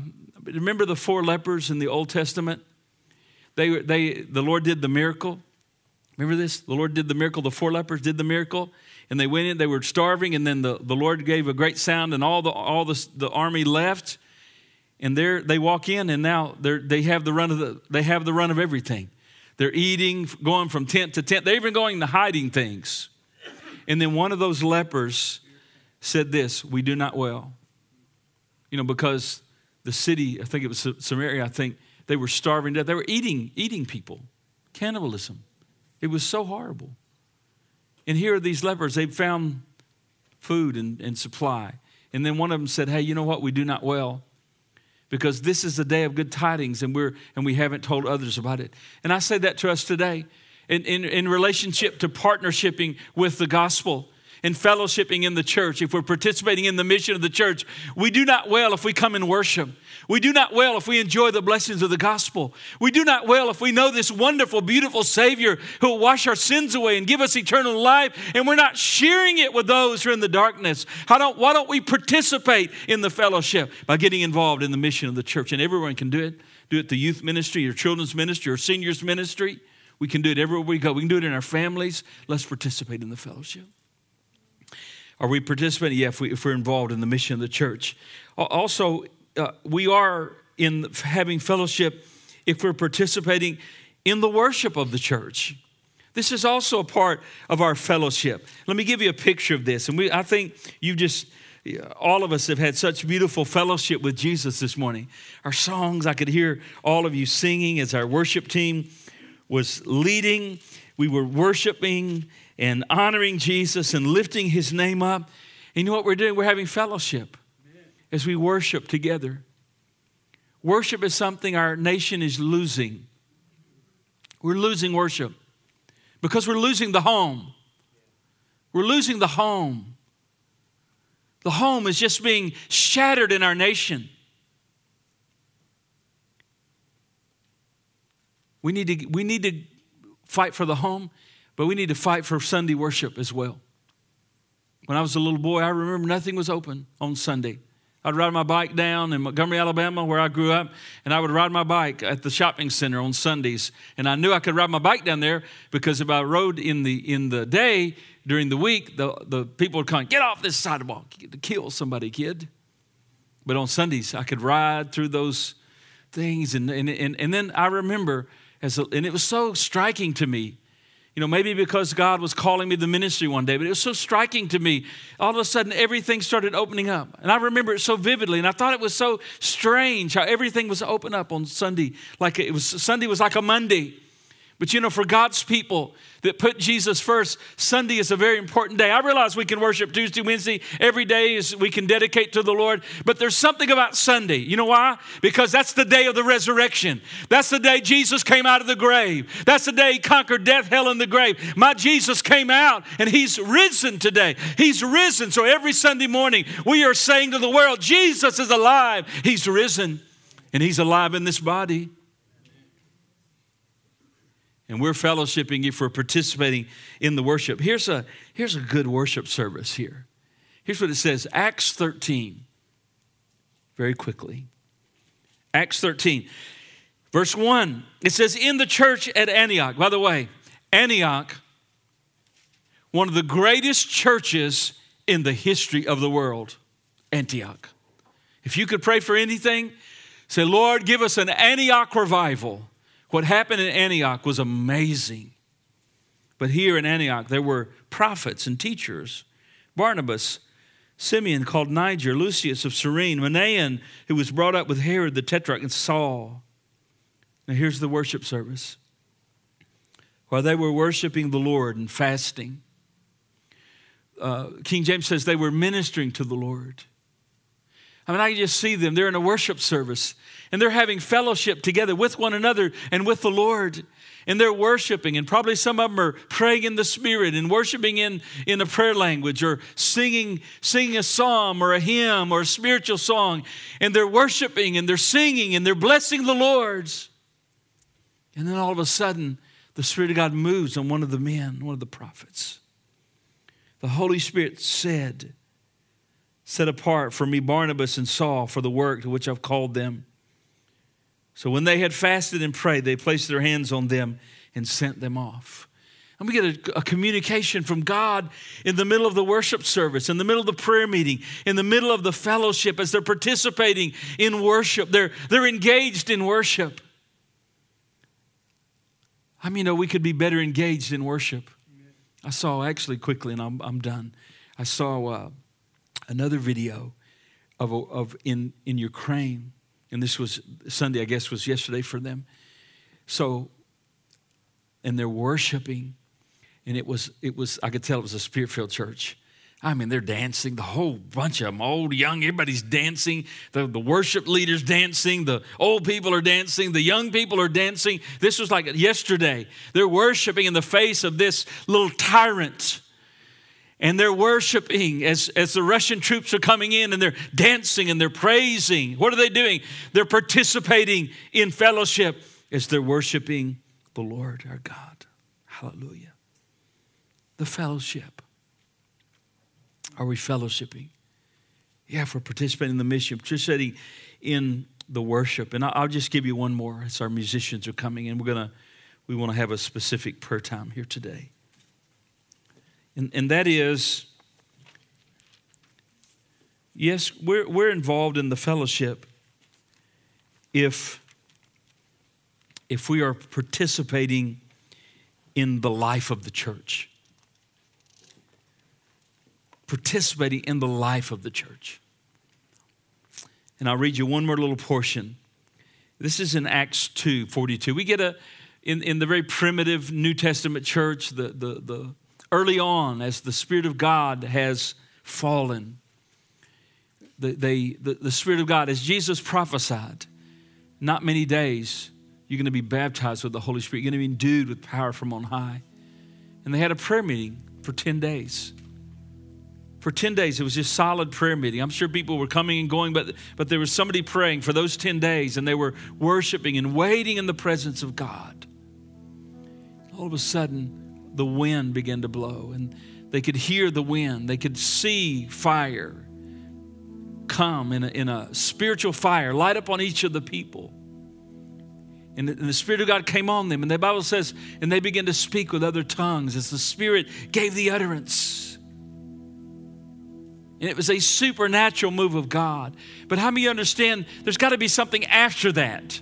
Speaker 1: remember the four lepers in the Old Testament? They, they, the Lord did the miracle. Remember this? The Lord did the miracle. The four lepers did the miracle. And they went in, they were starving, and then the, the Lord gave a great sound, and all the, all the, the army left. And there they walk in, and now they have the run of the, they have the run of everything. They're eating, going from tent to tent. They're even going to hiding things. And then one of those lepers said this We do not well. You know, because the city, I think it was Samaria, I think they were starving to death. They were eating, eating people, cannibalism. It was so horrible. And here are these lepers, they found food and, and supply. And then one of them said, Hey, you know what? We do not well because this is the day of good tidings and, we're, and we haven't told others about it. And I say that to us today in, in, in relationship to partnershiping with the gospel and fellowshipping in the church, if we're participating in the mission of the church, we do not well if we come and worship. We do not well if we enjoy the blessings of the gospel. We do not well if we know this wonderful, beautiful Savior who will wash our sins away and give us eternal life, and we're not sharing it with those who are in the darkness. How don't, why don't we participate in the fellowship by getting involved in the mission of the church? And everyone can do it. Do it the youth ministry, or children's ministry, or seniors ministry. We can do it everywhere we go. We can do it in our families. Let's participate in the fellowship. Are we participating? Yeah, if, we, we're involved in the mission of the church. Also, uh, we are in having fellowship if we're participating in the worship of the church. This is also a part of our fellowship. Let me give you a picture of this. And we, I think you just, all of us have had such beautiful fellowship with Jesus this morning. Our songs, I could hear all of you singing as our worship team was leading. We were worshiping and honoring Jesus and lifting his name up. And you know what we're doing? We're having fellowship as we worship together. Worship is something our nation is losing. We're losing worship because we're losing the home. We're losing the home. The home is just being shattered in our nation. We need to, we need to fight for the home. But we need to fight for Sunday worship as well. When I was a little boy, I remember nothing was open on Sunday. I'd ride my bike down in Montgomery, Alabama, where I grew up, and I would ride my bike at the shopping center on Sundays. And I knew I could ride my bike down there because if I rode in the in the day during the week, the, the people would come, get off this sidewalk to kill somebody, kid. But on Sundays, I could ride through those things. And, and, and, and then I remember, as a, and it was so striking to me. You know, maybe because God was calling me to the ministry one day, but it was so striking to me. All of a sudden, everything started opening up. And I remember it so vividly. And I thought it was so strange how everything was open up on Sunday. Like it was, Sunday was like a Monday. But you know, for God's people that put Jesus first, Sunday is a very important day. I realize we can worship Tuesday, Wednesday, every day is we can dedicate to the Lord, but there's something about Sunday. You know why? Because that's the day of the resurrection. That's the day Jesus came out of the grave. That's the day he conquered death, hell, and the grave. My Jesus came out and he's risen today. He's risen. So every Sunday morning, we are saying to the world, Jesus is alive. He's risen and he's alive in this body and we're fellowshipping you we're participating in the worship. Here's a, here's a good worship service here. Here's what it says Acts 13, very quickly. Acts 13, verse 1. It says, In the church at Antioch, by the way, Antioch, one of the greatest churches in the history of the world, Antioch. If you could pray for anything, say, Lord, give us an Antioch revival what happened in Antioch was amazing. But here in Antioch, there were prophets and teachers Barnabas, Simeon called Niger, Lucius of Cyrene, Manaen, who was brought up with Herod the Tetrarch, and Saul. Now here's the worship service. While they were worshiping the Lord and fasting, uh, King James says they were ministering to the Lord. I mean, I can just see them. They're in a worship service and they're having fellowship together with one another and with the Lord. And they're worshiping, and probably some of them are praying in the Spirit and worshiping in, in a prayer language or singing, singing a psalm or a hymn or a spiritual song. And they're worshiping and they're singing and they're blessing the Lord's. And then all of a sudden, the Spirit of God moves on one of the men, one of the prophets. The Holy Spirit said, set apart for me Barnabas and Saul for the work to which I've called them. So when they had fasted and prayed, they placed their hands on them and sent them off. And we get a, a, communication from God in the middle of the worship service, in the middle of the prayer meeting, in the middle of the fellowship as they're participating in worship. They're, they're engaged in worship. I mean, you know we could be better engaged in worship? I saw actually quickly, and I'm, I'm done. I saw uh, another video of, of in, in Ukraine, and this was Sunday, I guess, was yesterday for them. So, and they're worshiping, and it was, it was I could tell it was a spirit filled church. I mean, they're dancing, the whole bunch of them, old, young, everybody's dancing. The, the worship leaders dancing, the old people are dancing, the young people are dancing. This was like yesterday. They're worshiping in the face of this little tyrant and they're worshiping as, as the Russian troops are coming in and they're dancing and they're praising. What are they doing? They're participating in fellowship as they're worshiping the Lord our God. Hallelujah. The fellowship. Are we fellowshipping? Yeah, we're participating in the mission, participating in the worship. And I'll just give you one more as our musicians are coming in. We're gonna we want to have a specific prayer time here today. And, and that is yes, we're, we're involved in the fellowship if, if we are participating in the life of the church. Participating in the life of the church. And I'll read you one more little portion. This is in Acts 2 42. We get a, in, in the very primitive New Testament church, the, the, the early on as the Spirit of God has fallen. The, they, the, the Spirit of God, as Jesus prophesied, not many days, you're going to be baptized with the Holy Spirit. You're going to be endued with power from on high. And they had a prayer meeting for 10 days. For 10 days, it was just solid prayer meeting. I'm sure people were coming and going, but, but there was somebody praying for those 10 days, and they were worshiping and waiting in the presence of God. All of a sudden, the wind began to blow, and they could hear the wind. They could see fire come in a, in a spiritual fire, light up on each of the people. And the, and the, Spirit of God came on them. And the Bible says, and they began to speak with other tongues as the Spirit gave the utterance. And it was a supernatural move of God. But how many understand there's got to be something after that?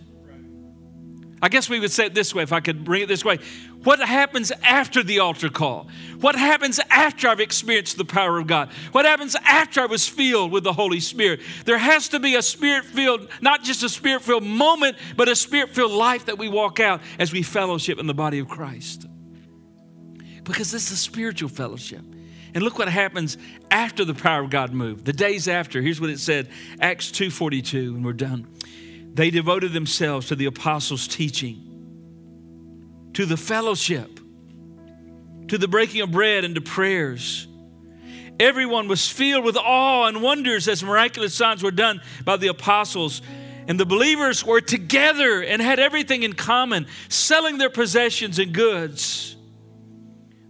Speaker 1: I guess we would say it this way if I could bring it this way. What happens after the altar call? What happens after I've experienced the power of God? What happens after I was filled with the Holy Spirit? There has to be a spirit filled, not just a spirit filled moment, but a spirit filled life that we walk out as we fellowship in the body of Christ. Because this is a spiritual fellowship. And look what happens after the power of God moved. The days after, here's what it said, Acts 2:42, and we're done. They devoted themselves to the apostles' teaching, to the fellowship, to the breaking of bread, and to prayers. Everyone was filled with awe and wonders as miraculous signs were done by the apostles. And the believers were together and had everything in common, selling their possessions and goods.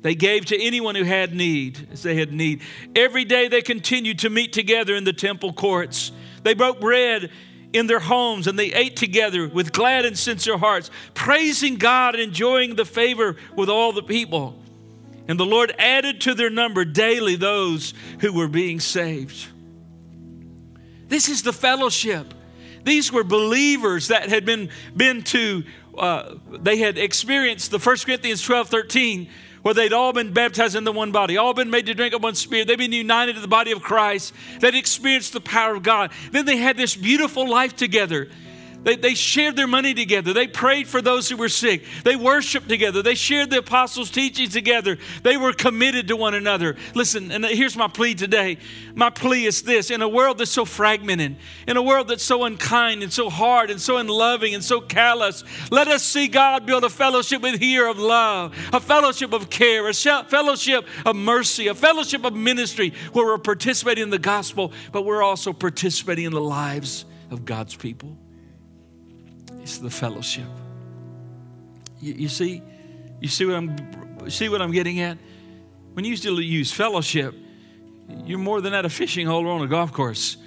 Speaker 1: They gave to anyone who had need, as they had need. Every day they continued to meet together in the temple courts. They broke bread in their homes and they ate together with glad and sincere hearts, praising God and enjoying the favor with all the people. And the Lord added to their number daily those who were being saved. This is the fellowship. These were believers that had been, been to, uh, they had experienced the 1 Corinthians 12 13 where they'd all been baptized in the one body, all been made to drink of one spirit. They'd been united to the body of Christ. They'd experienced the power of God. Then they had this beautiful life together. They, they shared their money together. They prayed for those who were sick. They worshiped together. They shared the apostles' teachings together. They were committed to one another. Listen, and here's my plea today. My plea is this in a world that's so fragmented, in a world that's so unkind and so hard and so unloving and so callous, let us see God build a fellowship with here of love, a fellowship of care, a fellowship of mercy, a fellowship of ministry where we're participating in the gospel, but we're also participating in the lives of God's people. It's the fellowship. You, you, see, you see what I'm see what I'm getting at? When you still use fellowship, you're more than at a fishing hole or on a golf course.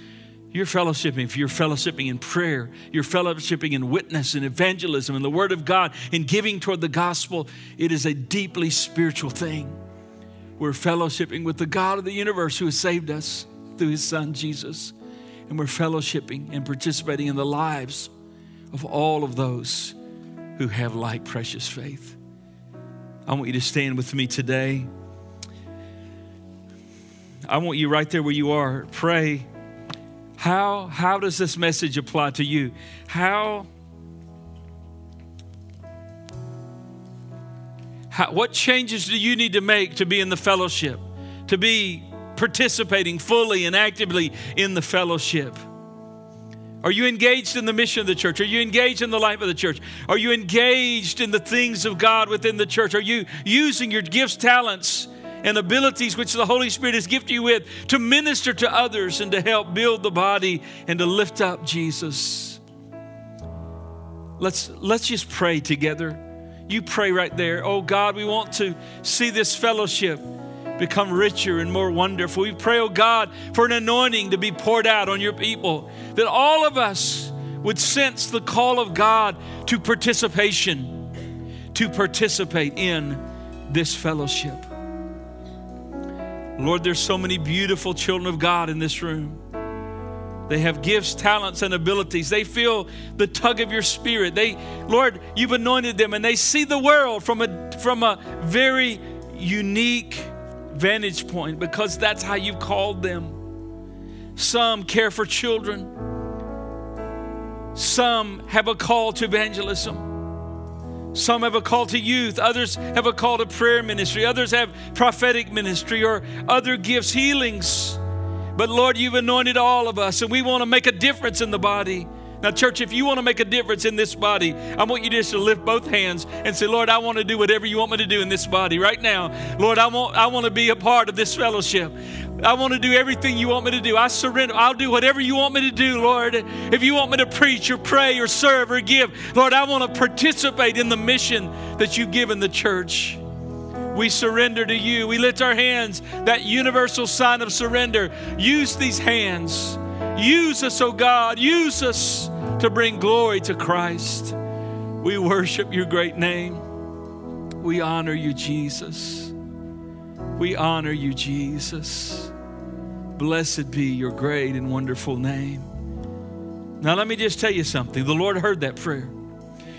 Speaker 1: You're fellowshipping. If you're fellowshipping in prayer, you're fellowshipping in witness and evangelism and the Word of God and giving toward the gospel. It is a deeply spiritual thing. We're fellowshipping with the God of the universe who has saved us through His Son Jesus, and we're fellowshipping and participating in the lives of all of those who have like precious faith. I want you to stand with me today. I want you right there where you are. Pray. How, how does this message apply to you? How, how, what changes do you need to make to be in the fellowship, to be participating fully and actively in the fellowship? Are you engaged in the mission of the church? Are you engaged in the life of the church? Are you engaged in the things of God within the church? Are you using your gifts, talents, and abilities which the Holy Spirit has gifted you with to minister to others and to help build the body and to lift up Jesus? Let's, let's just pray together. You pray right there. Oh God, we want to see this fellowship become richer and more wonderful. We pray, oh God, for an anointing to be poured out on your people, that all of us would sense the call of God to participation, to participate in this fellowship. Lord, there's so many beautiful children of God in this room. They have gifts, talents, and abilities. They feel the tug of your spirit. They, Lord, you've anointed them and they see the world from a, from a very unique vantage point because that's how you've called them. Some care for children, some have a call to evangelism. Some have a call to youth, others have a call to prayer ministry, others have prophetic ministry or other gifts, healings. But Lord, you've anointed all of us, and we want to make a difference in the body. Now, church, if you want to make a difference in this body, I want you just to lift both hands and say, Lord, I want to do whatever you want me to do in this body right now. Lord, I want, I want to be a part of this fellowship. I want to do everything you want me to do. I surrender. I'll do whatever you want me to do, Lord. If you want me to preach or pray or serve or give, Lord, I want to participate in the mission that you've given the church. We surrender to you. We lift our hands, that universal sign of surrender. Use these hands. Use us, oh God. Use us to bring glory to Christ. We worship your great name. We honor you, Jesus. We honor you, Jesus. Blessed be your great and wonderful name. Now, let me just tell you something. The Lord heard that prayer.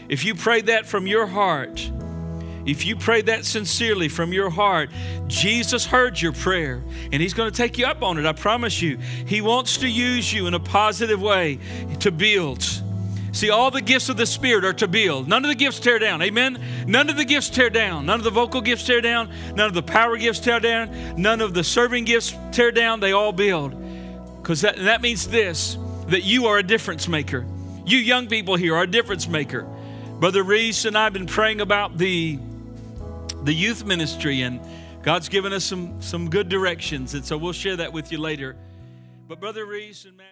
Speaker 1: If you prayed that from your heart, if you pray that sincerely from your heart, Jesus heard your prayer and He's going to take you up on it. I promise you. He wants to use you in a positive way to build. See, all the gifts of the Spirit are to build. None of the gifts tear down. Amen? None of the gifts tear down. None of the vocal gifts tear down. None of the power gifts tear down. None of the serving gifts tear down. They all build. Because that, that means this that you are a difference maker. You young people here are a difference maker. Brother Reese and I have been praying about the, the youth ministry, and God's given us some, some good directions. And so we'll share that with you later. But Brother Reese and Matt.